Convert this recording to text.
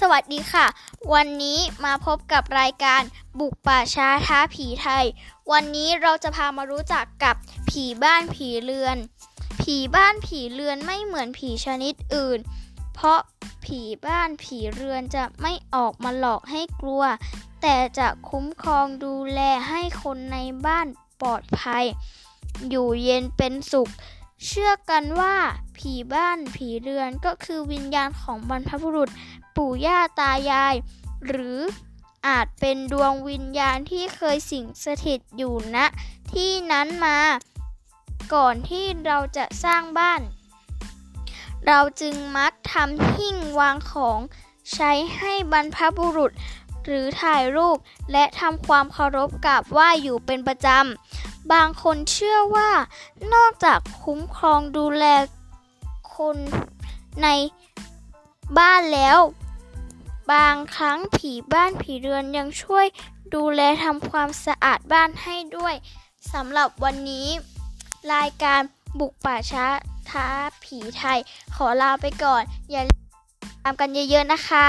สวัสดีค่ะ วันนี้มาพบกับรายการบุกป่าช้าท้าผีไทย วันนี้เราจะพามารู้จักกับผีบ้านผีเรือน ผีบ้านผีเรือนไม่เหมือนผีชนิดอื่น เพราะผีบ้านผีเรือนจะไม่ออกมาหลอกให้กลัว แต่จะคุ้มครองดูแลให้คนในบ้านปลอดภัย อยู่เย็นเป็นสุข เชื่อกันว่า ผีบ้านผีเรือนก็คือวิญญาณของบรรพบุรุษ ปู่ย่าตายาย หรืออาจเป็นดวงวิญญาณที่เคยสิงสถิตอยู่ณที่นั้นมา ก่อนที่เราจะสร้างบ้าน เราจึงมักทำหิ้งวางของใช้ให้บรรพบุรุษ หรือถ่ายรูปและทำความเคารพกับไหว้อยู่เป็นประจำบางคนเชื่อว่า นอกจากคุ้มครองดูแล คนในบ้านแล้ว บางครั้งผีบ้านผีเรือนยังช่วยดูแลทำความสะอาดบ้านให้ด้วยสำหรับวันนี้ รายการบุกป่าช้าท้าผีไทย ขอลาไปก่อน อย่าลืมติดตามกันเยอะๆนะคะ